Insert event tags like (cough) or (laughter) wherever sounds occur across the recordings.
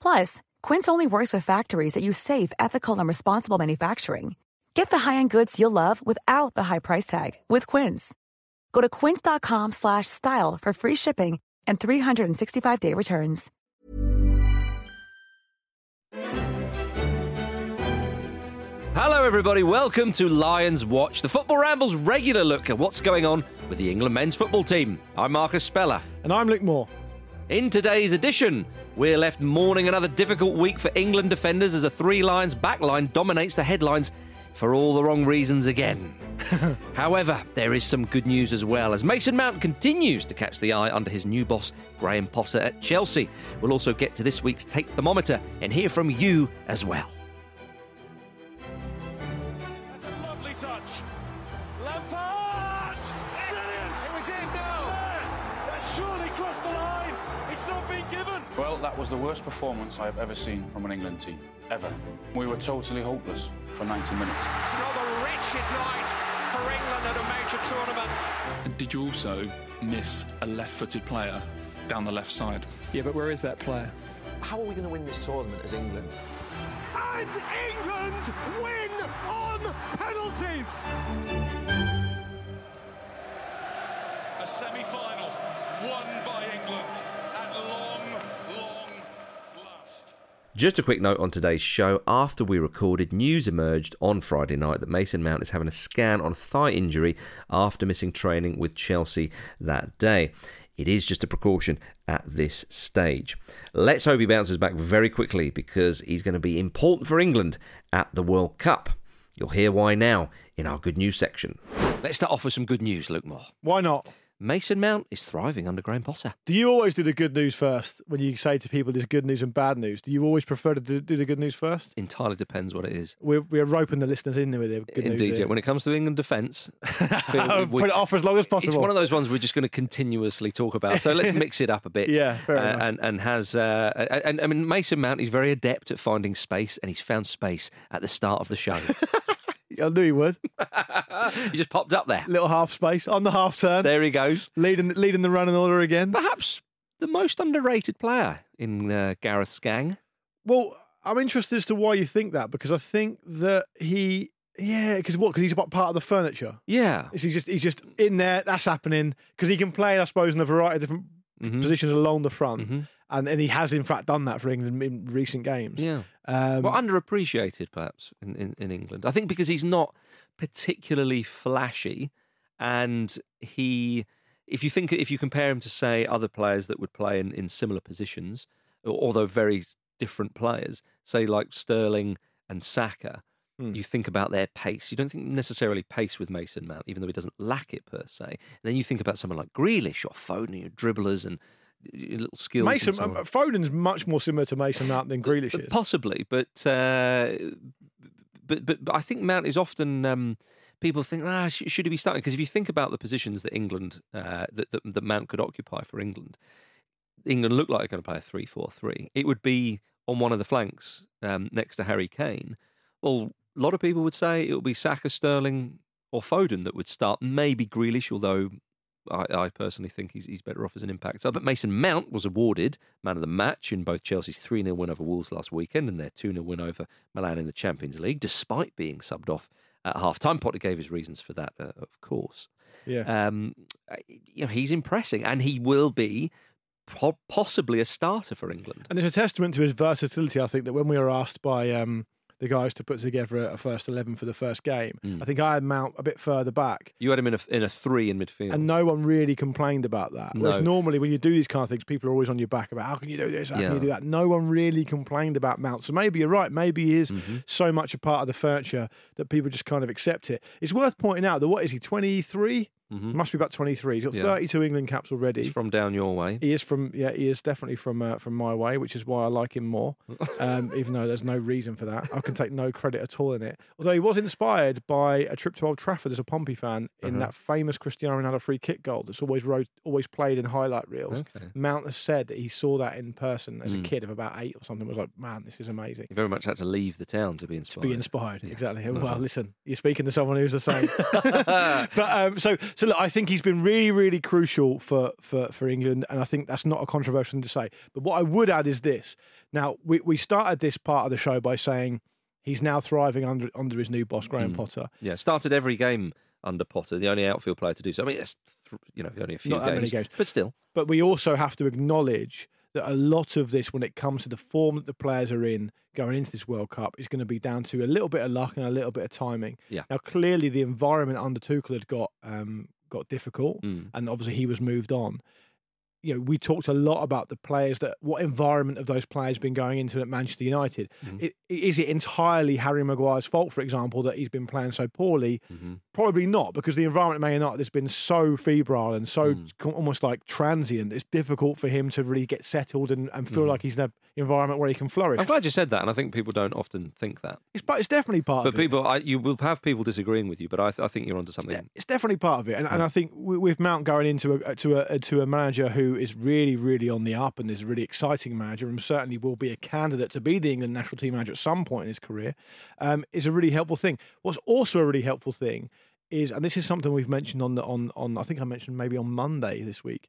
Plus, Quince only works with factories that use safe, ethical, and responsible manufacturing. Get the high-end goods you'll love without the high price tag with Quince. Go to quince.com/style for free shipping and 365-day returns. Hello, everybody. Welcome to Lions Watch, the Football Ramble's regular look at what's going on with the England men's football team. I'm Marcus Speller. And I'm Luke Moore. In today's edition, we're left mourning another difficult week for England defenders as a three Lions backline dominates the headlines for all the wrong reasons again. (laughs) However, there is some good news as well as Mason Mount continues to catch the eye under his new boss, Graham Potter at Chelsea. We'll also get to this week's Take Thermometer and hear from you as well. The worst performance I've ever seen from an England team, ever. We were totally hopeless for 90 minutes. It's another wretched night for England at a major tournament. Did you also miss a left-footed player down the left side? Yeah, but where is that player? How are we going to win this tournament as England? And England win on penalties. A semi-final won by England at long, long last. Just a quick note on today's show. After we recorded, news emerged on Friday night that Mason Mount is having a scan on a thigh injury after missing training with Chelsea that day. It is just a precaution at this stage. Let's hope he bounces back very quickly because he's going to be important for England at the World Cup. You'll hear why now in our good news section. Let's start off with some good news, Luke Moore. Why not? Mason Mount is thriving under Graham Potter. Do you always do the good news first when you say to people there's good news and bad news? Do you always prefer to do, do the good news first? Entirely depends what it is. We're, we're roping the listeners in with the good Indeed, news. yeah. When it comes to England defence, (laughs) we- Put it off as long as possible. It's one of those ones we're just going to continuously talk about. So let's mix it up a bit. (laughs) Yeah, fair enough. and and has uh, and I mean Mason Mount is very adept at finding space, and he's found space at the start of the show. (laughs) I knew he would. (laughs) he just popped up there. Little half space on the half turn, There he goes. leading leading the running order again. Perhaps the most underrated player in uh, Gareth's gang. Well, I'm interested as to why you think that because I think that he, yeah, because what? Because he's about part of the furniture. Yeah. He's just he's just in there. That's happening because he can play, I suppose, in a variety of different Mhm. positions along the front, Mhm. and and he has in fact done that for England in recent games. Yeah. Um, well, underappreciated perhaps in, in, in England. I think because he's not particularly flashy, and he, if you think if you compare him to say other players that would play in, in similar positions, although very different players, say like Sterling and Saka. Hmm. You think about their pace. You don't think necessarily pace with Mason Mount, even though he doesn't lack it per se. And then you think about someone like Grealish or Foden, your dribblers and little skills. Mason so um. Foden's much more similar to Mason Mount than Grealish is. Possibly, but, uh, but but but I think Mount is often. Um, People think, ah, should he be starting? Because if you think about the positions that England, uh, that, that that Mount could occupy for England, England look like they're going to play a 3 4 3. It would be on one of the flanks um, next to Harry Kane. Well, a lot of people would say it would be Saka, Sterling, or Foden that would start. Maybe Grealish, although I, I personally think he's, he's better off as an impact sub. But Mason Mount was awarded man of the match in both Chelsea's 3 0 win over Wolves last weekend and their 2 0 win over Milan in the Champions League, despite being subbed off at half time. Potter gave his reasons for that, uh, of course. Yeah. Um, you know, he's impressing, and he will be po- possibly a starter for England. And it's a testament to his versatility, I think, that when we were asked by um, the guys to put together a, first 11 for the first game, Mm. I think I had Mount a bit further back. You had him in a in a three in midfield. And no one really complained about that. Whereas normally, when you do these kind of things, people are always on your back about how can you do this, how Yeah. can you do that. No one really complained about Mount. So maybe you're right. Maybe he is Mm-hmm. so much a part of the furniture that people just kind of accept it. It's worth pointing out that what is he, 23? Mhm. Must be about 23. He's got Yeah. 32 England caps already. He's from down your way. He is from yeah, he is definitely from uh, from my way, which is why I like him more. (laughs) Um, even though there's no reason for that, I can take no credit at all in it. Although he was inspired by a trip to Old Trafford as a Pompey fan in Uh-huh. that famous Cristiano Ronaldo free kick goal that's always wrote, always played in highlight reels. Okay. Mount has said that he saw that in person as a Mm. kid of about eight or something. Was like, man, this is amazing. He very much had to leave the town to be To inspired. be inspired, exactly. Well, Uh-huh. listen, you're speaking to someone who's the same. (laughs) (laughs) but um, so, so look, I think he's been really, really crucial for, for for England, and I think that's not a controversial thing to say. But what I would add is this: now we we started this part of the show by saying he's now thriving under under his new boss, Graham Mm. Potter. Yeah, started every game under Potter, the only outfield player to do so. I mean, it's you know only a few games, games. but still. But we also have to acknowledge that a lot of this, when it comes to the form that the players are in going into this World Cup, is going to be down to a little bit of luck and a little bit of timing. Yeah. Now, clearly, the environment under Tuchel had got um, got difficult, Mm. and obviously he was moved on. You know, we talked a lot about the players that what environment have those players been going into at Manchester United? Mm-hmm. Is it entirely Harry Maguire's fault, for example, that he's been playing so poorly? Mm-hmm. Probably not, because the environment at Man United has been so febrile and so Mm. almost like transient. It's difficult for him to really get settled and, and feel Mhm. like he's in an environment where he can flourish. I'm glad you said that, and I think people don't often think that. It's, but it's definitely part But of it. people, I, you will have people disagreeing with you, but I, I think you're onto something. It's definitely part of it, and, and I think with Mount going into a to a to a manager who is really really on the up and is a really exciting manager, and certainly will be a candidate to be the England national team manager at some point in his career, um, is a really helpful thing. What's also a really helpful thing is, and this is something we've mentioned on the on on I think I mentioned maybe on Monday this week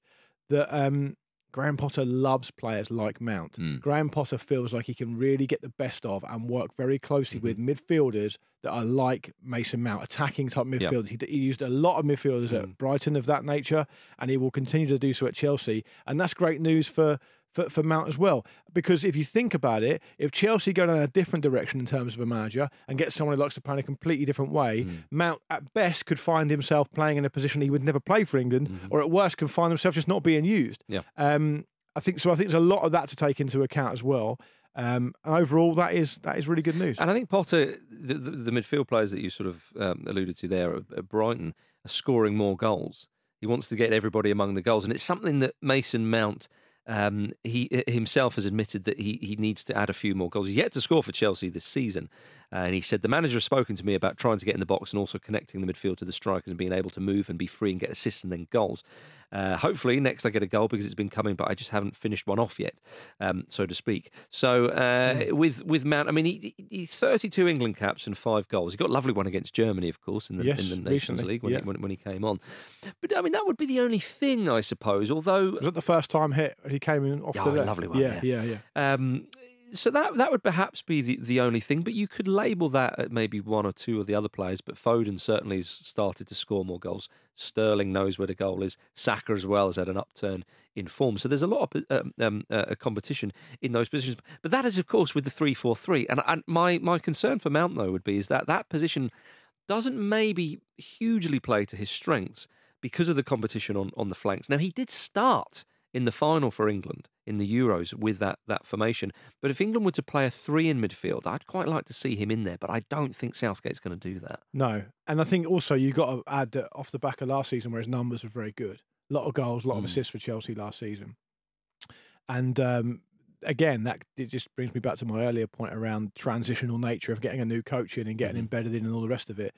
that. Um, Graham Potter loves players like Mount. Mm. Graham Potter feels like he can really get the best of and work very closely Mm-hmm. with midfielders that are like Mason Mount, attacking type Yeah. midfielders. He, he used a lot of midfielders Mm. at Brighton of that nature, and he will continue to do so at Chelsea. And that's great news for, for, for Mount as well. Because if you think about it, if Chelsea go down a different direction in terms of a manager and get someone who likes to play in a completely different way, Mm. Mount at best could find himself playing in a position he would never play for England, or at worst can find himself just not being used. Mm-hmm. Yeah. Um, I think so. I think there's a lot of that to take into account as well. Um, and overall, that is that is really good news. And I think Potter, the, the, the midfield players that you sort of um, alluded to there at, at Brighton, are scoring more goals. He wants to get everybody among the goals, and it's something that Mason Mount. Um, he himself has admitted that he, he needs to add a few more goals. He's yet to score for Chelsea this season. And he said, The manager has spoken to me about trying to get in the box and also connecting the midfield to the strikers and being able to move and be free and get assists and then goals. Uh, hopefully, next I get a goal because it's been coming, but I just haven't finished one off yet, um, so to speak. So, uh, with with Mount, I mean, he, he, he's 32 England caps and five goals. He got a lovely one against Germany, of course, in the, Yes, in the Nations recently, League when, yeah. he, when, when he came on. But, I mean, that would be the only thing, I suppose, although. Was that the first time hit he came in off Oh, the a lovely one, Yeah, yeah. yeah, yeah. Um, so that that would perhaps be the, the only thing, but you could label that at maybe one or two of the other players. But Foden certainly has started to score more goals. Sterling knows where the goal is. Saka as well has had an upturn in form. So there's a lot of um, um, uh, competition in those positions. But that is, of course, with the three four three. And, and my my concern for Mount though would be is that that position doesn't maybe hugely play to his strengths because of the competition on, on the flanks. Now he did start in the final for England in the Euros with that that formation. But if England were to play a three in midfield, I'd quite like to see him in there. But I don't think Southgate's going to do that. No, and I think also you've got to add that off the back of last season, where his numbers were very good. A lot of goals, a lot of Mm. assists for Chelsea last season. And um, again, that it just brings me back to my earlier point around transitional nature of getting a new coach in and getting Mhm. embedded in and all the rest of it.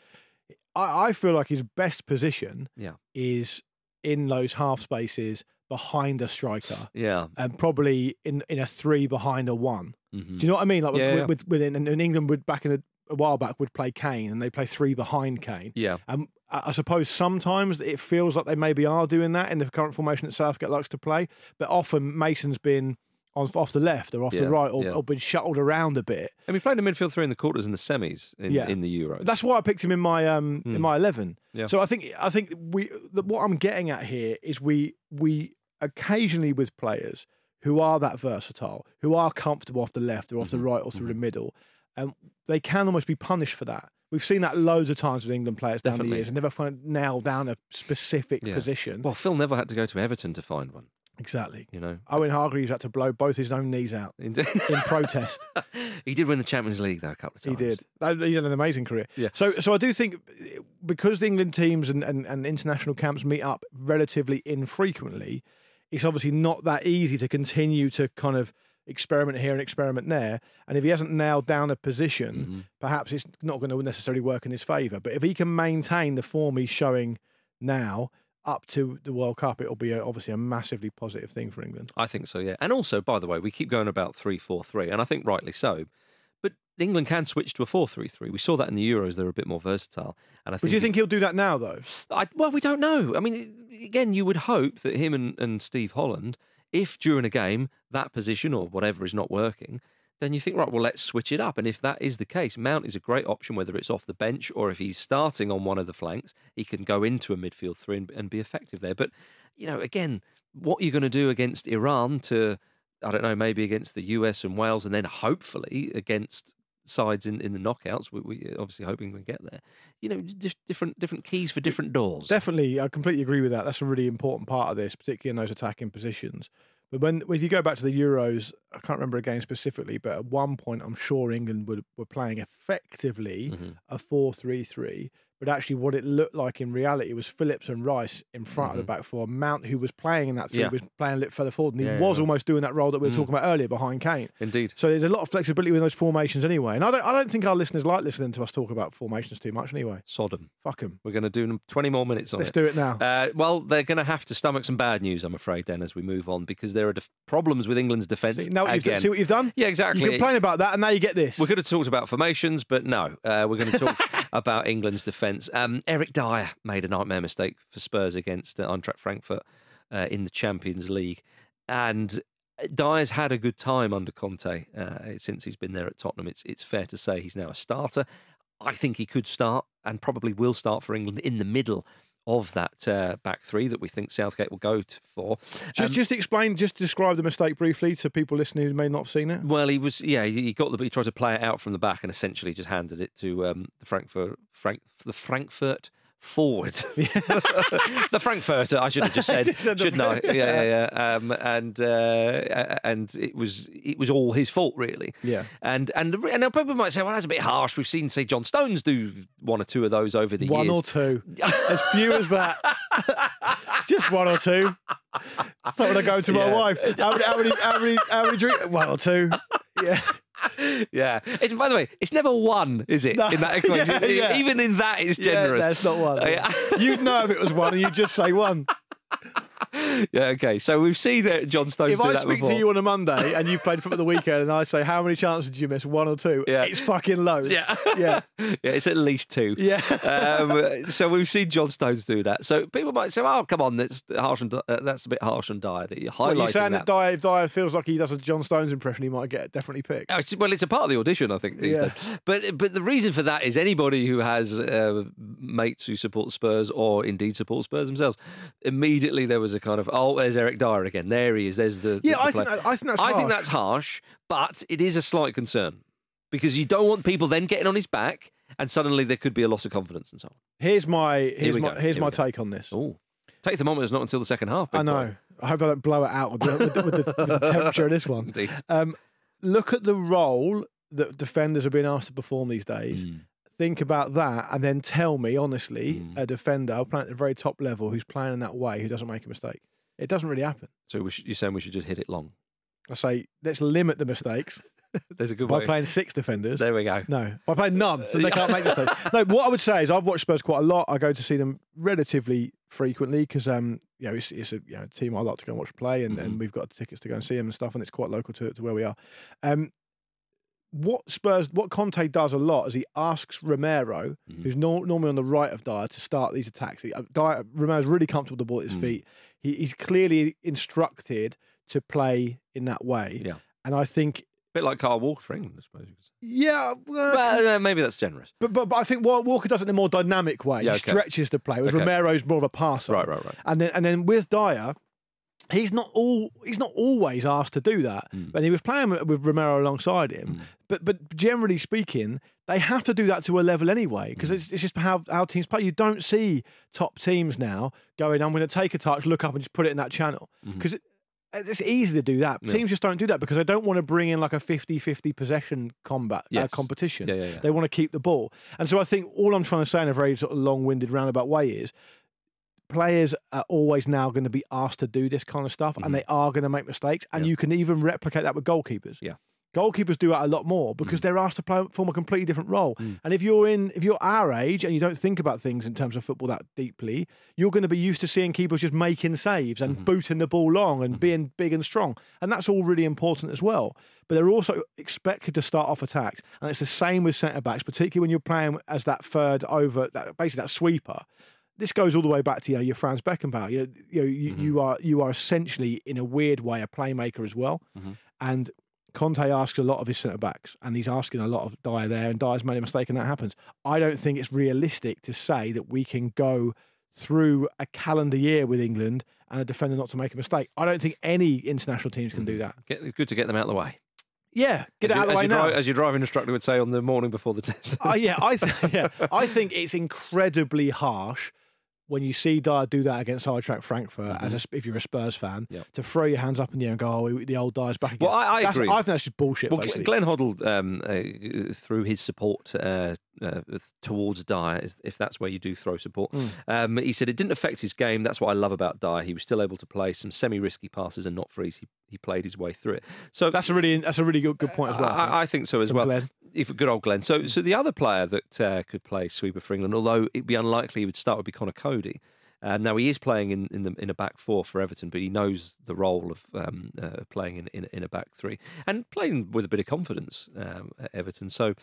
I, I feel like his best position Yeah. is in those half spaces behind a striker Yeah. and probably in, in a three behind a one. Mhm. Do you know what I mean? Like with, Yeah, with, with, in, in England would back in the, a while back would play Kane and they play three behind Kane. Yeah. And I suppose sometimes it feels like they maybe are doing that in the current formation that Southgate likes to play, but often Mason's been on off the left or off Yeah, the right or, yeah. or been shuttled around a bit. And we played in midfield three in the quarters and the semis in, Yeah. in the Euros. That's why I picked him in my um Hmm. in my eleven. Yeah. So I think I think we the, what I'm getting at here is we we occasionally with players who are that versatile, who are comfortable off the left or off Mm-hmm. the right or through the middle, and they can almost be punished for that. We've seen that loads of times with England players down the years and never find nail down a specific Yeah. position. Well, Phil Neville had to go to Everton to find one. Exactly. You know, Owen Hargreaves had to blow both his own knees out (laughs) in protest. (laughs) he did win the Champions League though a couple of times. He did. He had an amazing career. Yeah. So, so I do think because the England teams and, and, and international camps meet up relatively infrequently, it's obviously not that easy to continue to kind of experiment here and experiment there. And if he hasn't nailed down a position, Mm-hmm. perhaps it's not going to necessarily work in his favour. But if he can maintain the form he's showing now up to the World Cup, it'll be a, obviously a massively positive thing for England. I think so, yeah. And also, by the way, we keep going about three four three, and I think rightly so. But England can switch to a four three three. We saw that in the Euros; they're a bit more versatile. And I think But do you think he'll do that now, though? I, well, we don't know. I mean, again, you would hope that him and, and Steve Holland, if during a game that position or whatever is not working, then you think, right, well, let's switch it up. And if that is the case, Mount is a great option, whether it's off the bench or if he's starting on one of the flanks, he can go into a midfield three and, and be effective there. But, you know, again, what you're going to do against Iran to, I don't know, maybe against the US and Wales, and then hopefully against sides in, in the knockouts. We, we obviously hoping to get there. You know, just different different keys for different doors. Definitely, I completely agree with that. That's a really important part of this, particularly in those attacking positions. But when if you go back to the Euros, I can't remember a game specifically, but at one point I'm sure England would, were playing effectively Mm-hmm. a 4-3-3. But actually, what it looked like in reality was Phillips and Rice in front of the back four. Mount, who was playing in that three, Mm-hmm. Yeah. was playing a little further forward, and he Yeah, was yeah. almost doing that role that we were Mm. talking about earlier behind Kane. Indeed. So there's a lot of flexibility with those formations anyway. And I don't, I don't think our listeners like listening to us talk about formations too much anyway. Sodom. Fuck them. We're going to do 20 more minutes on it. Let's do it now. Uh, well, they're going to have to stomach some bad news, I'm afraid, then, as we move on, because there are def- problems with England's defence. See, now what you've done- see what you've done? Yeah, exactly. You complain about that, and now you get this. We could have talked about formations, but no. Uh, we're going to talk (laughs) about England's defence. Um, Eric Dier made a nightmare mistake for Spurs against uh, Eintracht Frankfurt uh, in the Champions League. And Dier's had a good time under Conte uh, since he's been there at Tottenham. It's, it's fair to say he's now a starter. I think he could start and probably will start for England in the middle of that uh, back three that we think Southgate will go to, for. Just, Um, just explain, just describe the mistake briefly to people listening who may not have seen it. Well, he was yeah. He he got the he tried to play it out from the back and essentially just handed it to um, the Frankfurt Frank the Frankfurt forward. (laughs) (laughs) the Frankfurter, I should have just (laughs) said, said shouldn't I? Yeah, yeah, yeah. Um, and uh, and it was it was all his fault really. Yeah. And and and now people might say, well, that's a bit harsh. We've seen say John Stones do one or two of those over the One years. One or two, as few as that. just one or two. That's not when I go to my Yeah. wife. How many, how many, how many, how many drink? One or two. Yeah. Yeah. It's, by the way, it's never one, is it? No. In that equation, (laughs) Yeah, yeah. even in that, it's generous. Yeah, that's not one. Oh, yeah. You'd know if it was one, and you'd just say one. (laughs) (laughs) Yeah, okay. So we've seen uh, John Stones If I speak before. to you on a Monday and you played football the weekend, and I say, "How many chances did you miss? One or two? Yeah. It's fucking loads. Yeah. (laughs) yeah, yeah, it's at least two. yeah. Um, so we've seen John Stones do that. So people might say, "Oh, come on, that's harsh and uh, that's a bit harsh and dire that you're Well, you're saying that." that Dier, if Dier feels like he does a John Stones impression, he might get definitely picked. Oh, it's, well, it's a part of the audition, I think, these Yeah. days. But but the reason for that is anybody who has uh, mates who support Spurs or indeed support Spurs themselves, immediately there was a kind of, oh, there's Eric Dier again. There he is. There's the. Yeah, the I think player." that- I think that's I think harsh. that's harsh, but it is a slight concern because you don't want people then getting on his back and suddenly there could be a loss of confidence and so on. Here's my here's we my go, here's here my go. take on this. Oh, take thermometers not until the second half. I know. I hope I don't blow it out with the, with the, with the, temperature of this one. (laughs) Um, look at the role that defenders are being asked to perform these days. Mm. Think about that, and then tell me honestly, Mm. a defender playing at the very top level who's playing in that way, who doesn't make a mistake. It doesn't really happen. So should, you're saying we should just hit it long? I say let's limit the mistakes (laughs) There's a good way. by way. playing six defenders. There we go. No, by playing none, so they can't make (laughs) mistakes. No, what I would say is I've watched Spurs quite a lot. I go to see them relatively frequently because um, you know, it's, it's a you know, team I like to go and watch play, and, Mm-hmm. and we've got tickets to go and see them and stuff, and it's quite local to, to where we are. Um, what Spurs, what Conte does a lot is he asks Romero, Mm-hmm. who's nor- normally on the right of Dier, to start these attacks. He, uh, Dier, Romero's really comfortable with the ball at his Mm. feet. He, he's clearly instructed to play in that way. Yeah. And I think, A bit like Kyle Walker for England, I suppose. yeah, well, But uh, maybe that's generous. but, but but I think Walker does it in a more dynamic way. Yeah, he okay. stretches the play, whereas Okay. Romero's more of a passer. Right, right, right. And then and then with Dier, he's not all he's not always asked to do that. Hmm. And he was playing with, Romero alongside him. But but generally speaking, they have to do that to a level anyway Hmm. because it's, it's just how how teams play. You don't see top teams now going. I'm going to take a touch, look up, and just put it in that channel because. It, it's easy to do that. Mm-hmm. Yeah. Teams just don't do that because they don't want to bring in like a 50-50 possession combat uh, competition. Yeah, yeah, yeah. They want to keep the ball. And so I think all I'm trying to say in a very sort of long-winded roundabout way is players are always now going to be asked to do this kind of stuff and they are going to make mistakes. And Mm-hmm. Yeah. you can even replicate that with goalkeepers. Yeah. Mm. Goalkeepers do that a lot more because they're asked to play form a completely different role. And if you're in, if you're our age and you don't think about things in terms of football that deeply, you're going to be used to seeing keepers just making saves Mm-hmm. and booting the ball long and being big and strong, and that's all really important as well. But they're also expected to start off attacks, and it's the same with centre backs, particularly when you're playing as that third over, that, basically that sweeper this goes all the way back to you know, your Franz Beckenbauer. You, you, know, you, you mm-hmm. are you are essentially in a weird way a playmaker as well. Mm-hmm. And Conte asks a lot of his centre backs, and he's asking a lot of Dier there, and Dier's made a mistake, and that happens. I don't think it's realistic to say that we can go through a calendar year with England and a defender not to make a mistake. I don't think any international teams can do mm-hmm. that. Get, it's good to get them out of the way. Yeah, get as it out you- of the way now. dri- as your driving instructor would say on the morning before the test. Oh yeah, I (laughs) th- yeah, I think it's incredibly harsh when you see Dier do that against Eintracht Frankfurt as a, if you're a Spurs fan Mm-hmm. Yep. to throw your hands up in the air and go, "Oh, the old Dier's back again." Well, I- I That's- agree. I think that's just bullshit. Well, basically. Glenn Hoddle, um, uh, through his support uh, uh, towards Dier, if that's where you do throw support, Hmm. um, he said it didn't affect his game. That's what I love about Dier. He was still able to play some semi-risky passes and not freeze. He, he played his way through it. So that's a really that's a really good, good point as well. I think. I, think so as well. Glenn. If good old Glenn. So, so the other player that uh, could play sweeper for England, although it'd be unlikely he would start, would be Conor Coady. Um, now he is playing in in, the, in a back four for Everton, but he knows the role of um, uh, playing in, in in a back three and playing with a bit of confidence um, at Everton. So.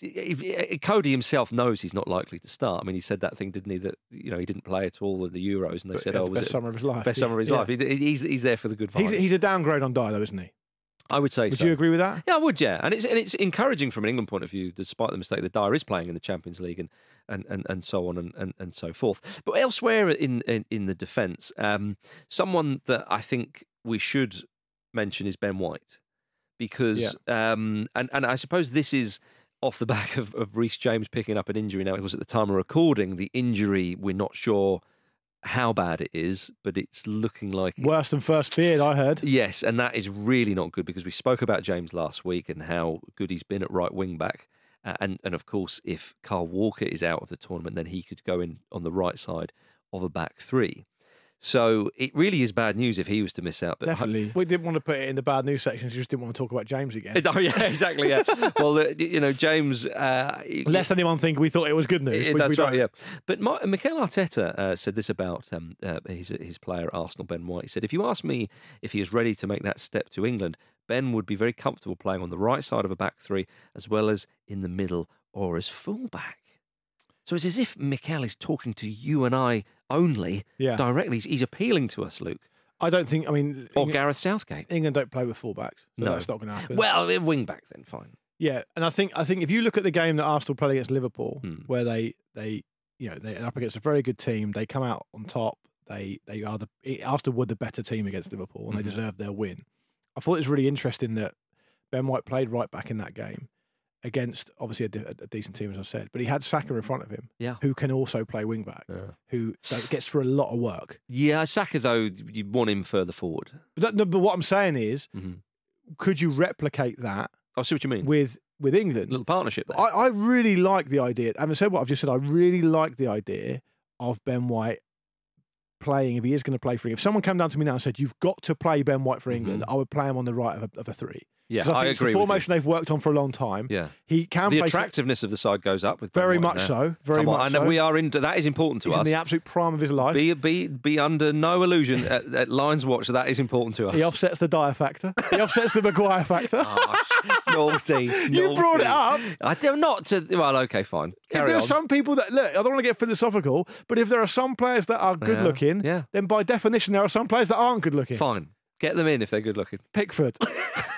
if- Coady himself knows he's not likely to start. I mean, he said that thing, didn't he? That you know he didn't play at all in the Euros, and they But said, "Oh, was best it summer of his life." Best summer of his Yeah. life." He- he's he's there for the good vibes. he's, he's a downgrade on Dier, though, isn't he? I would say Would so. you agree with that? Yeah, I would. Yeah, and it's and it's encouraging from an England point of view, despite the mistake that Dier is playing in the Champions League and and, and, and so on and, and, and so forth. But elsewhere in in, in the defence, um, someone that I think we should mention is Ben White because um, and and I suppose this is. Off the back of, of Reece James picking up an injury now, it was at the time of recording. The injury, we're not sure how bad it is, but it's looking like Worse than first feared, I heard. Yes, and that is really not good because we spoke about James last week and how good he's been at right wing back. Uh, and, and of course, if Kyle Walker is out of the tournament, then he could go in on the right side of a back three. So it really is bad news if he was to miss out. But Definitely. We didn't want to put it in the bad news section. so We just didn't want to talk about James again. (laughs) Oh, yeah, exactly. Yeah. (laughs) well, uh, you know, James. Uh, Lest anyone think we thought it was good news. Yeah, We- that's we right. don't. Yeah, but Ma- Mikel Arteta uh, said this about um, uh, his his player at Arsenal, Ben White. He said, "If you ask me if he is ready to make that step to England, Ben would be very comfortable playing on the right side of a back three, as well as in the middle or as fullback." So it's as if Mikel is talking to you and I only Yeah. directly. He's, he's appealing to us, Luke, I don't think. I mean, or England, Gareth Southgate. England don't play with fullbacks. So No. that's not going to happen. Well, wing back then, fine. Yeah, and I think I think if you look at the game that Arsenal played against Liverpool, Hmm. where they they you know they're up against a very good team, they come out on top. They they are the Arsenal were the better team against Liverpool, and they Mhm. deserved their win. I thought it was really interesting that Ben White played right back in that game against obviously a, de- a decent team, as I said, but he had Saka in front of him, Yeah. who can also play wing back, Yeah. who gets through a lot of work. Yeah, Saka though you want him further forward. But, that, no, but what I'm saying is, Mhm. could you replicate that I see what you mean. with with England? little partnership. I, I really like the idea. Having said what I've just said, I really like the idea of Ben White playing, if he is going to play for England, if someone came down to me now and said, You've got to play Ben White for England, I would play him on the right of a, of a three. Yeah, I, I think it's agree the formation they've worked on for a long time. Yeah. He can the play attractiveness of the side goes up with Ben Very White much now. so, very Come on, much and so. we are into that is important to He's us. in the absolute prime of his life. be be be under no illusion at, at Lions Watch that is important to us. He offsets the Dier factor. He offsets the Maguire factor. (laughs) Oh, naughty, (laughs) You brought it up. I do not to. Well, okay, fine. if there on. are some people that look, I don't want to get philosophical, but if there are some players that are good Yeah, looking, yeah. then by definition there are some players that aren't good looking. Fine, get them in if they're good looking. Pickford, (laughs)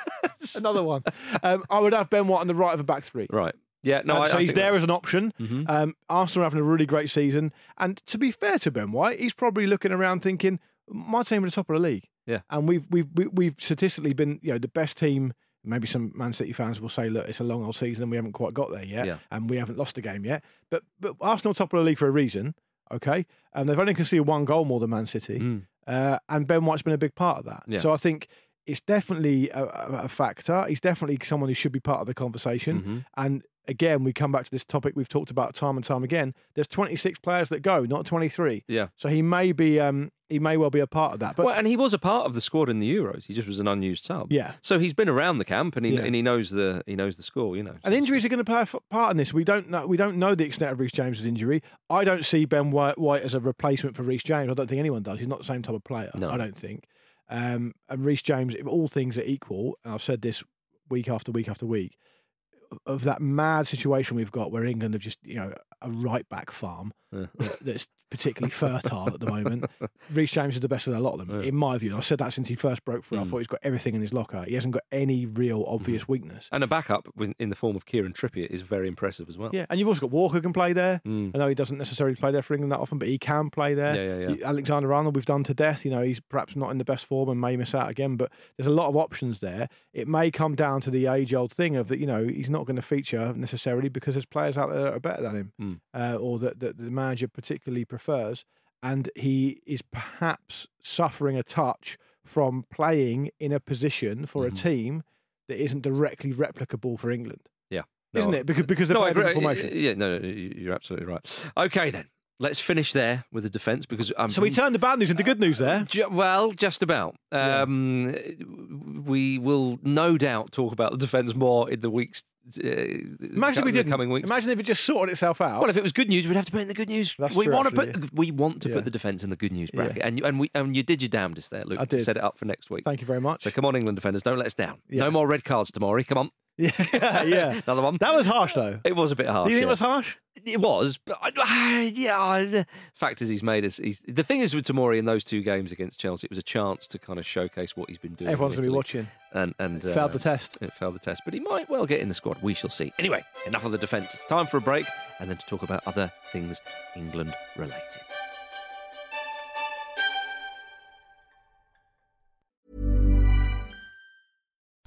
(laughs) another one. Um, I would have Ben White on the right of a back three. Right. Yeah. No. I, so I he's there that's- as an option. Mhm. Um, Arsenal are having a really great season, and to be fair to Ben White, he's probably looking around thinking, "My team are the top of the league." Yeah. and we've we've we- we've statistically been you know the best team. Maybe some Man City fans will say, "Look, it's a long old season, and we haven't quite got there yet, Yeah. and we haven't lost a game yet." But but Arsenal top of the league for a reason, okay? And they've only conceded one goal more than Man City, Mm. uh, and Ben White's been a big part of that. Yeah. So I think it's definitely a, a factor. He's definitely someone who should be part of the conversation. Mhm. And again, we come back to this topic we've talked about time and time again. There's 26 players that go, not 23. Yeah. So he may be, um, he may well be a part of that. But well, and he was a part of the squad in the Euros. He just was an unused sub. Yeah. So he's been around the camp and he Yeah. and he knows the he knows the score. You know. and injuries are going to play a part in this. We don't know. We don't know the extent of Reece James's injury. I don't see Ben White, White as a replacement for Reece James. I don't think anyone does. He's not the same type of player. No. I don't think. Um, and Reece James, if all things are equal, and I've said this week after week after week, of that mad situation we've got where England have just you know a right back farm Yeah. that- that's particularly fertile at the moment. (laughs) Reece James is the best of a lot of them, in my view. And I've said that since he first broke through. I Mm. thought he's got everything in his locker. He hasn't got any real obvious weakness. And a backup in the form of Kieran Trippier is very impressive as well. Yeah, and you've also got Walker can play there. Mm. I know he doesn't necessarily play there for England that often, but he can play there. Yeah, yeah, yeah. Alexander Arnold, we've done to death. You know, he's perhaps not in the best form and may miss out again, but there's a lot of options there. It may come down to the age-old thing of that. You know, he's not going to feature necessarily because there's players out there that are better than him, Mm. uh, or that, that the manager particularly prefers, and he is perhaps suffering a touch from playing in a position for Mhm. a team that isn't directly replicable for England. Yeah. Isn't it? Because because they're No, playing formation. Yeah, no, no, you're absolutely right. Okay, then let's finish there with the defence because um, So we turned the bad news into good news there. Ju- well, just about. Um, We will no doubt talk about the defence more in the weeks. Uh, Imagine if we didn't. coming weeks. Imagine if it just sorted itself out. Well, if it was good news, we'd have to put it in the good news. That's we true, want to put we want to Yeah. put the defence in the good news Yeah. bracket, and you and we and you did your damnedest there, Luke, I to did. set it up for next week. Thank you very much. So come on, England defenders, don't let us down. Yeah. No more red cards tomorrow. Come on, yeah, (laughs) (laughs) yeah. another one. That was harsh, though. It was a bit harsh. Do you think yeah. it was harsh? It was, but uh, (sighs) I, yeah. The fact is, he's made us. He's, the thing is with Tomori in those two games against Chelsea, it was a chance to kind of showcase what he's been doing. Everyone's going to be watching. and and Failed uh, the test. It failed the test, but he might well get in the squad. We shall see. Anyway, enough of the defence. It's time for a break, and then to talk about other things England related.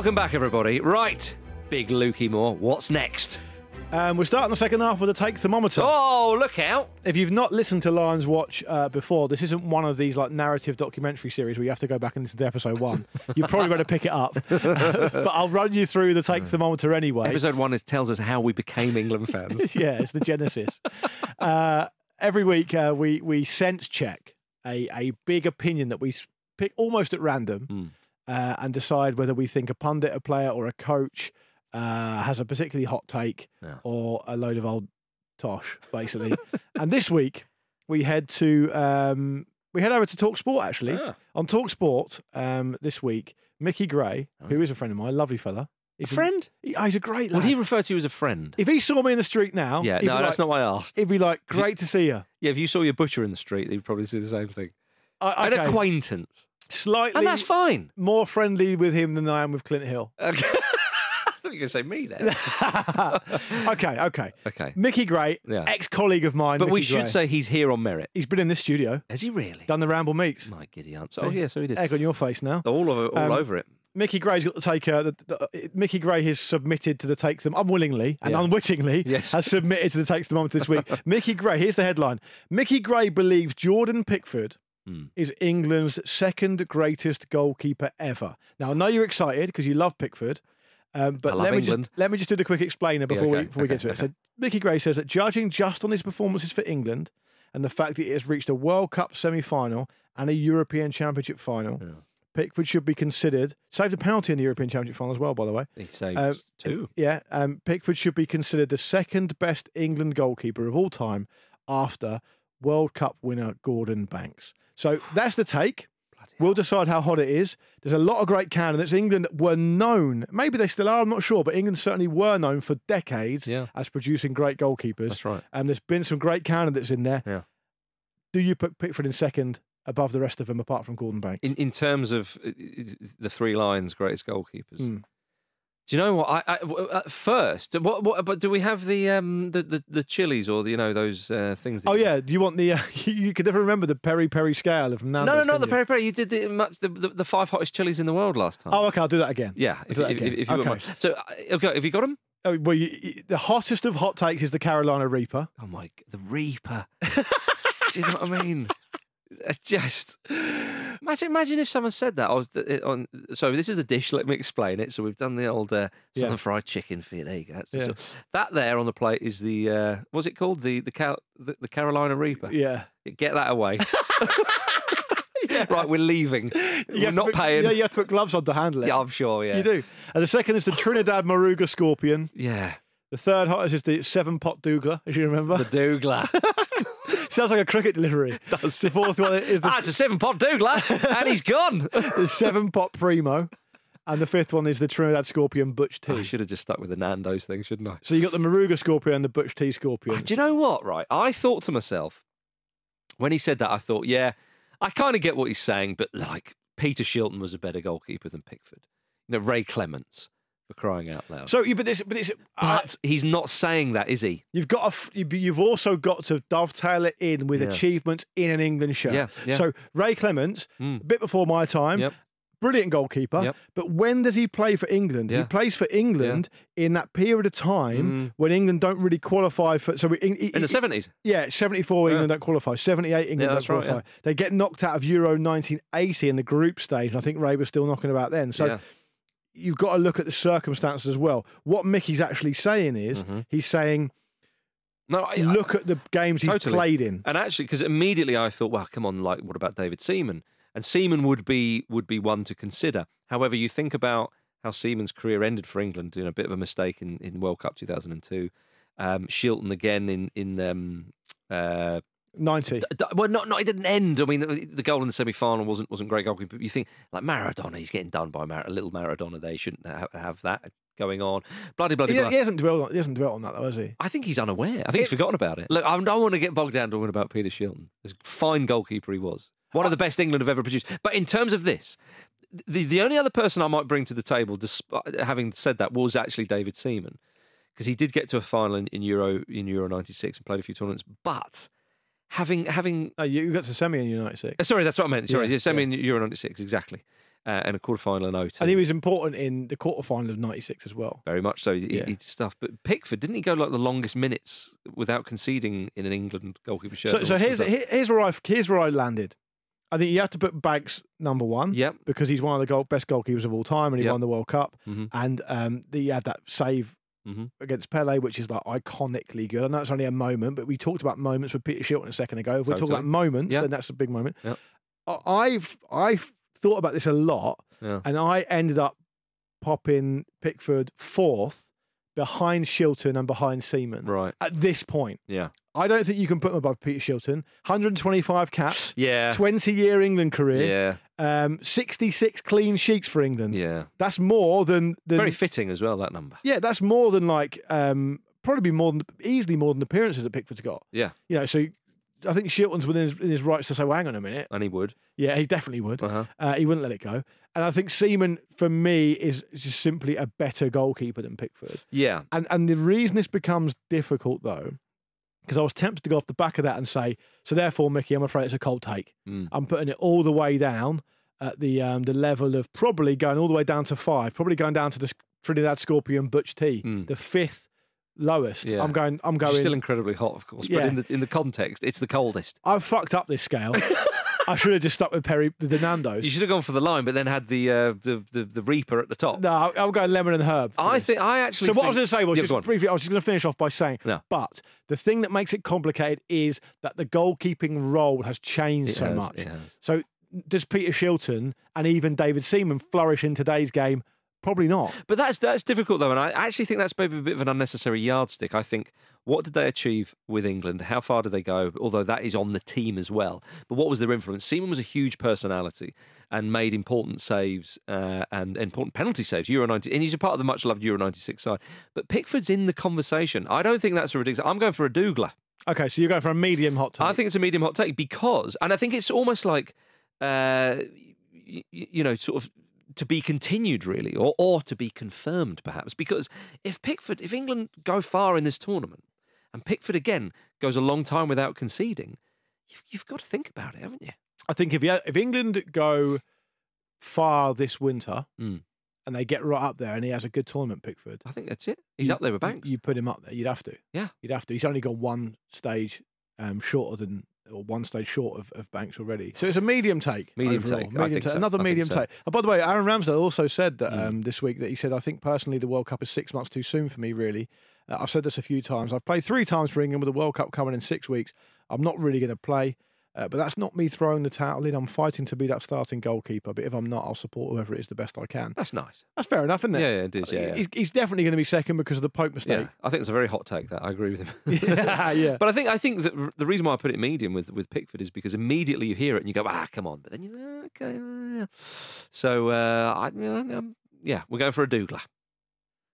Welcome back, everybody. Right, Big Lukey Moore, what's next? Um, we're starting the second half with a take thermometer. Oh, look out! If you've not listened to Lions Watch uh, before, this isn't one of these like narrative documentary series where you have to go back and listen to episode one. (laughs) You're probably going to pick it up, (laughs) but I'll run you through the take thermometer anyway. Episode one is, tells us how we became England fans. (laughs) yeah, it's the genesis. uh, every week uh, we we sense check a a big opinion that we pick almost at random Hmm. Uh, and decide whether we think a pundit, a player, or a coach uh, has a particularly hot take Yeah. or a load of old tosh, basically. (laughs) and this week we head to um, we head over to Talk Sport actually. Ah. On Talk Sport um, this week, Mickey Gray, who is a friend of mine, lovely fella. a He's friend? he- oh, he's a great lad. Would he refer to you as a friend? if he saw me in the street now, Yeah, no, be that's like- not what I asked. He'd be like, "Great to see you." Yeah, if you saw your butcher in the street, you'd probably say the same thing. Uh, An acquaintance. Slightly, And that's fine. more friendly with him than I am with Clint Hill. Okay. (laughs) I thought you were going to say me then. (laughs) okay, okay. Okay. Mickey Gray, Yeah. ex-colleague of mine. But we Mickey should Gray. say he's here on merit. he's been in this studio, Has he really? done the Ramble Meets. My giddy aunt. Oh, yeah, so he did. Egg on your face now. All, over, all Um, over it. Mickey Gray's got to take uh, the, the, Mickey Gray has submitted to the take them unwillingly and Yeah. unwittingly (laughs) Yes. has submitted to the take thermometer this week. Mickey Gray, here's the headline: Mickey Gray believes Jordan Pickford Hmm. is England's second greatest goalkeeper ever. Now I know you're excited because you love Pickford, um, but love let me England. just let me just do the quick explainer before okay, we before we get to it. So (laughs) Mickey Gray says that judging just on his performances for England and the fact that it has reached a World Cup semi-final and a European Championship final. Pickford should be considered. Saved a penalty in the European Championship final as well, by the way. He saved Uh, two. Yeah, um, Pickford should be considered the second best England goalkeeper of all time after World Cup winner Gordon Banks. So that's the take. We'll decide how hot it is. There's a lot of great candidates. England were known, maybe they still are, I'm not sure, but England certainly were known for decades Yeah. as producing great goalkeepers. That's right. And there's been some great candidates in there. Yeah. Do you put Pickford in second above the rest of them, apart from Gordon Banks? In, in terms of uh, the three lions' greatest goalkeepers. Hmm. Do you know what? I at first, what, what? But do we have the um the the, the chilies or the, you know those uh, things? Oh yeah, do you want the? Uh, (laughs) you could never remember the peri peri scale from now. No, no, no. The peri peri. You did the, much, the, the the five hottest chilies in the world last time. Oh, okay, I'll do that again. yeah. If, that if, again. if, you okay. mind. So, uh, okay, have you got them? Oh, well, you, the hottest of hot takes is the Carolina Reaper. Oh my, the Reaper. (laughs) do you know what I mean? It's just imagine, imagine if someone said that. Uh, on, so this is the dish. Let me explain it. So we've done the old uh, southern Yeah. fried chicken for you. There you go. That's- Yeah. so that there on the plate is the uh, what's it called? The the, Cal- the the Carolina Reaper. Yeah. Get that away. (laughs) Right, we're leaving. You we're not put, paying. Yeah, you have to put gloves on to handle it. Yeah, I'm sure. Yeah, You do. And the second is the Trinidad Moruga Scorpion. Yeah, The third hottest is the Seven Pot Douglas, as you remember. the Douglas. (laughs) (laughs) Sounds like a cricket delivery. (laughs) Does. The fourth one is ah, it's a seven pot Douglas, and he's gone. (laughs) the Seven Pot Primo. And the fifth one is the Trinidad Scorpion Butch I Tea. should have just stuck with the Nando's thing, shouldn't I? So you got the Moruga Scorpion and the Butch T Scorpion. Do you know what? Right, I thought to myself when he said that, I thought, yeah, I kind of get what he's saying, but like Peter Shilton was a better goalkeeper than Pickford. You know, Ray Clemence for crying out loud. So, but this, but it's, but he's not saying that, is he? You've got to, you- you've also got to dovetail it in with Yeah. achievements in an England shirt. Yeah, yeah. So Ray Clemence, Mm. a bit before my time, Yep. brilliant goalkeeper. Yep. But when does he play for England? He plays for England in that period of time when England don't really qualify for. So we, in, Mm. In the seventies. yeah, 74 Yeah. England don't qualify. 78 England Yeah, don't that's right, qualify. They get knocked out of Euro 1980 in the group stage. And I think Ray was still knocking about then. So Yeah. You've got to look at the circumstances as well. What Mickey's actually saying is Mm-hmm. he's saying No, I, look at the games he's played in. And actually, because immediately I thought, well, come on, like, what about David Seaman? And Seaman would be would be one to consider. However, you think about how Seaman's career ended for England, in a bit of a mistake in, in World Cup 2002. Um, Shilton again in in um, uh, 90. d- d- well, not not it didn't end. I mean, the, the goal in the semi final wasn't wasn't great goalkeeping. But you think like Maradona, he's getting done by Mar- a little Maradona. They shouldn't ha- have that. going on. Bloody, bloody, He, blah. he hasn't dwelled on, he hasn't dwelt on that though, has he? I think he's unaware. I think he's forgotten about it. Look, I don't want to get bogged down talking about Peter Shilton. As a fine goalkeeper he was. One of the best England have ever produced. But in terms of this, the, the only other person I might bring to the table, despite having said that, was actually David Seaman. Because he did get to a final in, in Euro in Euro '96 and played a few tournaments. But having having No, you got to semi in United Six. uh, sorry, that's what I meant. Sorry, Yeah, yeah, semi in Euro '96 exactly, uh, and a quarter final in 02. And he was important in the quarter final of '96 as well. Very much so. He, Yeah. he did stuff. But Pickford didn't he go like the longest minutes without conceding in an England goalkeeper shirt? So, so here's here's where I here's where I landed. I think you have to put Banks number one. Yep. Because he's one of the goal, best goalkeepers of all time, and he Yep. won the World Cup. Mhm. And um, the, you had that save Mhm. against Pele, which is like iconically good. I know it's only a moment, but we talked about moments with Peter Shilton a second ago. If we're talking about moments, Yeah. then that's a big moment. I've I've thought about this a lot, Yeah. and I ended up popping Pickford fourth behind Shilton and behind Seaman. Right. At this point, Yeah. I don't think you can put him above Peter Shilton. 125 caps, Yeah. 20 year England career, Yeah. um, 66 clean sheets for England. Yeah. That's more than, than Very fitting as well, that number. yeah, that's more than like um, probably more than easily more than appearances that Pickford's got. Yeah. You know, so I think Shilton's within his, in his rights to say, "Well, hang on a minute." And he would. Yeah, he definitely would. Uh-huh. Uh, he wouldn't let it go. And I think Seaman, for me, is is just simply a better goalkeeper than Pickford. Yeah. And and the reason this becomes difficult though, because I was tempted to go off the back of that and say, so therefore, Mickey, I'm afraid it's a cold take. Mm. I'm putting it all the way down at the um, the level of probably going all the way down to five, probably going down to the Trinidad Scorpion Butch T, the fifth lowest. Mm. Yeah. I'm going. I'm going. is still incredibly hot, of course. But Yeah. in the in the context, it's the coldest. I've fucked up this scale. (laughs) I should have just stuck with peri with the Nando's. You should have gone for the line, but then had the uh, the, the the Reaper at the top. No, I'll, I'll go lemon and herb. for I this. think I actually. So what I was going to say was Yeah, just go on. briefly. I was just going to finish off by saying, No. but the thing that makes it complicated is that the goalkeeping role has changed It so has, much. it has. So does Peter Shilton and even David Seaman flourish in today's game? Probably not. But that's that's difficult though, and I actually think that's maybe a bit of an unnecessary yardstick. I think what did they achieve with England? How far did they go? Although that is on the team as well. But what was their influence? Seaman was a huge personality and made important saves uh, and important penalty saves. Euro ninety, and he's a part of the much loved Euro ninety six side. But Pickford's in the conversation. I don't think that's a ridiculous. I'm going for a Douglas. Okay, so you're going for a medium hot take. I think it's a medium hot take because, and I think it's almost like, uh, you know, sort of to be continued, really, or or to be confirmed, perhaps. Because if Pickford, if England go far in this tournament, and Pickford again goes a long time without conceding, you've, you've got to think about it, haven't you? I think if you, if England go far this winter Mm. and they get right up there and he has a good tournament, Pickford, I think that's it. He's you- up there with Banks. You, put him up there. You'd have to. Yeah. You'd have to. He's only gone one stage um, shorter than, or one stage short of, of Banks already. So it's a medium take. Medium overall. take. I Medium think take. so. Another I think medium so. take. Oh, by the way, Aaron Ramsdale also said that Mm. um, this week that he said, I think personally the World Cup is six months too soon for me, really. Uh, I've said this a few times. I've played three times for England with the World Cup coming in six weeks. I'm not really going to play. Uh, but that's not me throwing the towel in. I'm fighting to be that starting goalkeeper. But if I'm not, I'll support whoever it is the best I can. That's nice. That's fair enough, isn't it? Yeah, yeah, it is, yeah, yeah. He's, he's definitely going to be second because of the Pope mistake. Yeah, I think it's a very hot take. That I agree with him. (laughs) Yeah, yeah. But I think I think that the reason why I put it medium with, with Pickford is because immediately you hear it and you go, ah, come on. But then you, ah, okay, ah. So uh, I, yeah, um, yeah, we're going for a dougler.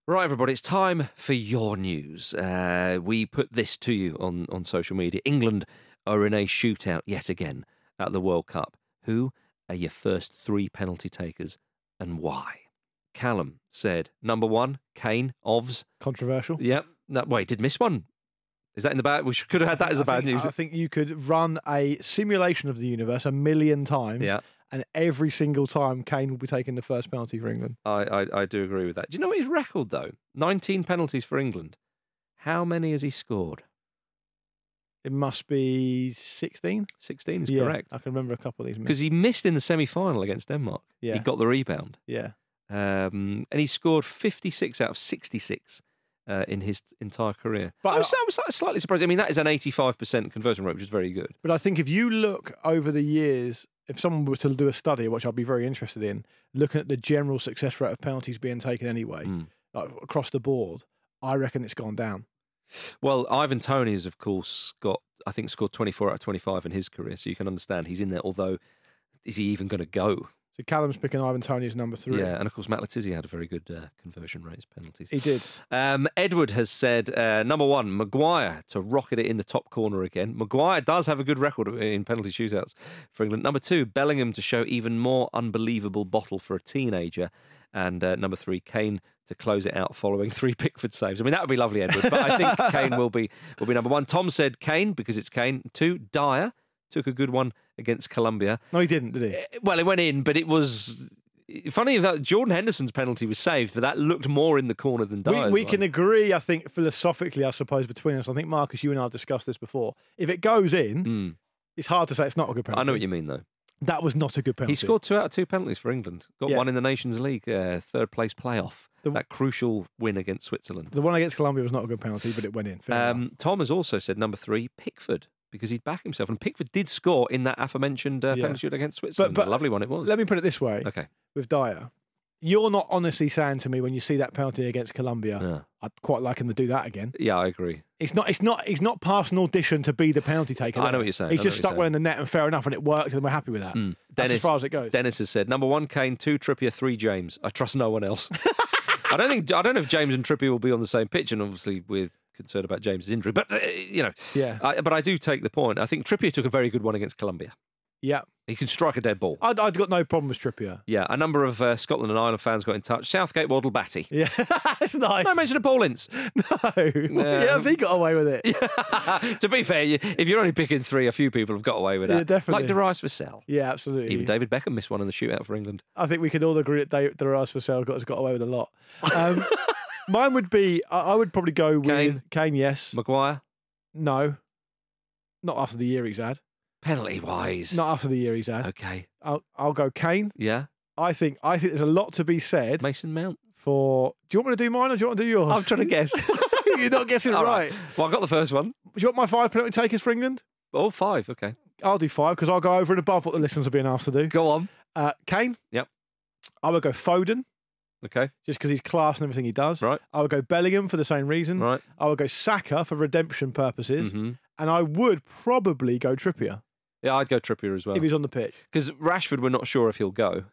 Right, everybody, it's time for your news. Uh, we put this to you on, on social media. England are in a shootout yet again at the World Cup. Who are your first three penalty takers and why? Callum said, number one, Kane, Ovs. Controversial. Yep. No, wait, did miss one. Is that in the bad? We should, could have had that as the bad think, news. I think you could run a simulation of the universe a million times, Yeah. and every single time Kane will be taking the first penalty for England. I, I, I do agree with that. Do you know what his record, though? 19 penalties for England. How many has he scored? It must be 16? 16 is yeah, correct. I can remember a couple of these. Because he missed in the semi final against Denmark. yeah, He got the rebound. Yeah. Um, and he scored 56 out of 66 uh, in his entire career. But I was, I was slightly surprised. I mean, that is an 85% conversion rate, which is very good. But I think if you look over the years, if someone was to do a study, which I'd be very interested in, looking at the general success rate of penalties being taken anyway, Mm. like across the board, I reckon it's gone down. Well, Ivan Toney has, of course, got, I think, scored 24 out of 25 in his career. So you can understand he's in there, although, is he even going to go So Callum's picking Ivan Toney as number three. Yeah, and of course Matt Le Tissier had a very good uh, conversion rate penalties. He did. Um, Edward has said uh, number one, Maguire to rocket it in the top corner again. Maguire does have a good record in penalty shootouts for England. Number two, Bellingham to show even more unbelievable bottle for a teenager. And uh, number three, Kane to close it out following (laughs) three Pickford saves. I mean, that would be lovely, Edward. But I think (laughs) Kane will be will be number one. Tom said Kane because it's Kane. Two, Dier took a good one against Colombia. No, he didn't, did he? Well, it went in, but it was funny that Jordan Henderson's penalty was saved, but that looked more in the corner than We, Dier's we one. can agree, I think, philosophically, I suppose, between us. I think, Marcus, you and I have discussed this before. If it goes in, it's hard to say it's not a good penalty. I know what you mean, though. That was not a good penalty. He scored two out of two penalties for England. Got Yeah. one in the Nations League, uh, third place playoff. that crucial win against Switzerland. The one against Colombia was not a good penalty, but it went in. Um, Tom has also said number three, Pickford, because he'd back himself. And Pickford did score in that aforementioned uh, Yeah. penalty shoot against Switzerland. a lovely one it was. Let me put it this way. Okay. With Dier, you're not honestly saying to me when you see that penalty against Colombia. I'd quite like him to do that again. Yeah, I agree. It's not. It's not. He's not passed an audition to be the penalty taker. I know what you're saying, He's just stuck one in the net, and fair enough, and it worked, and we're happy with that. That's Dennis, as far as it goes. Dennis has said number one, Kane, two, Trippier, three, James. I trust no one else. (laughs) I don't think I don't know if James and Trippier will be on the same pitch, and obviously we're concerned about James's injury. But uh, you know, Yeah. I, but I do take the point. I think Trippier took a very good one against Colombia. Yeah, He can strike a dead ball. I'd, I'd got no problem with Trippier. Yeah, a number of uh, Scotland and Ireland fans got in touch. Southgate Waddle Batty. Yeah, (laughs) that's nice. No mention of Paul Ince. (laughs) No, yeah, has he got away with it? (laughs) to be fair, you, if you're only picking three, a few people have got away with that. Yeah, definitely. Like Darius Vassell. Yeah, absolutely. Even David Beckham missed one in the shootout for England. I think we could all agree that Darius Vassell got has got away with a lot. Um, mine would be I, I would probably go Kane. with Kane. Yes, Maguire, no, not after the year he's had. penalty wise. Not after the year he's had. Okay. I'll I'll go Kane. Yeah. I think I think there's a lot to be said Mason Mount. for. Do you want me to do mine or do you want to do yours? I'm trying to guess. (laughs) You're not guessing (laughs) All right. Well, I got the first one. Do you want my five penalty takers for England? Oh, five. Okay. I'll do five because I'll go over and above what the listeners are being asked to do. Go on. Uh, Kane. Yep. I would go Foden Okay. just because he's class and everything he does. Right. I would go Bellingham for the same reason. Right. I would go Saka for redemption purposes, hmm and I would probably go Trippier Yeah, I'd go Trippier as well. if he's on the pitch. Because Rashford, we're not sure if he'll go.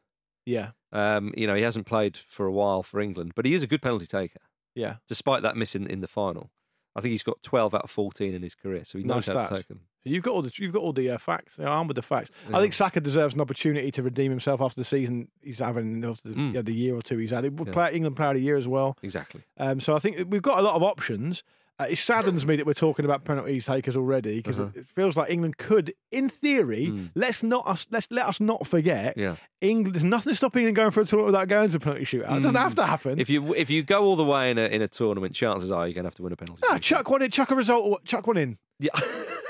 Yeah, Um, you know, he hasn't played for a while for England, but he is a good penalty taker, yeah. despite that missing in the final. I think he's got 12 out of 14 in his career, so he knows Nice how to take them. You've got all the you've got all the uh, facts. You know, I'm with the facts. Yeah. I think Saka deserves an opportunity to redeem himself after the season he's having, after the, Mm. know, the year or two he's had. It would Yeah. play England Player of the Year as well. Exactly. Um, so I think we've got a lot of options. Uh, it saddens me that we're talking about penalty takers already because Uh-huh. it, feels like England could, in theory, Mm. let's not us let's let us not forget. Yeah. England, there's nothing stopping England going for a tournament without going to a penalty shootout. It doesn't Mm. have to happen. If you if you go all the way in a in a tournament, chances are you're going to have to win a penalty. Ah, shootout. chuck one in, chuck a result, chuck one in. Yeah.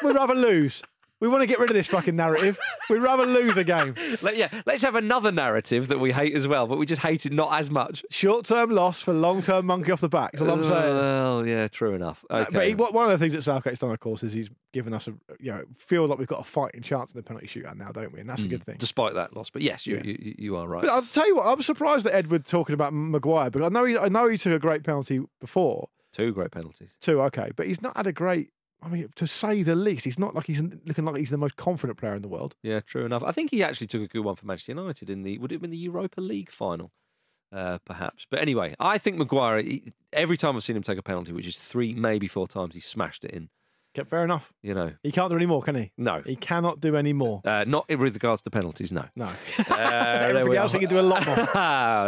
We'd rather lose. (laughs) We want to get rid of this fucking narrative. We'd rather lose a game. Let, yeah, let's have another narrative that we hate as well, but we just hate it not as much. Short term loss for long term monkey off the back. That's all I'm saying. Well, yeah, true enough. Uh, Okay. But he, one of the things that Southgate's done, of course, is he's given us a you know feel like we've got a fighting chance in the penalty shootout now, don't we? And that's a Mm, good thing. Despite that loss, but yes, you Yeah. you, you are right. But I'll tell you what, I'm surprised that Edward talking about Maguire because I know he, I know he took a great penalty before Two great penalties. Two, Okay, but he's not had a great. I mean, to say the least, he's not like he's looking like he's the most confident player in the world. Yeah, true enough. I think he actually took a good one for Manchester United in the would it have been the Europa League final, uh, perhaps. But anyway, I think Maguire. He, every time I've seen him take a penalty, which is three, maybe four times, he smashed it in. Okay, fair enough. You know, He can't do any more, can he? no, He cannot do any more. uh, not with regards to the penalties. No. No. Uh, (laughs) there Everything we else are. he can do a lot more. (laughs)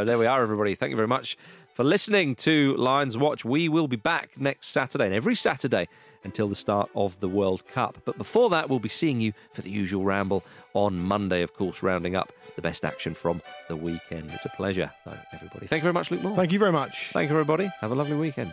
there we are, everybody. Thank you very much for listening to Lions Watch. We will be back next Saturday and every Saturday until the start of the World Cup. But before that, we'll be seeing you for the usual ramble on Monday, of course, rounding up the best action from the weekend. It's a pleasure, though, everybody. Thank you very much, Luke Moore. Thank you very much. Thank you, everybody. Have a lovely weekend.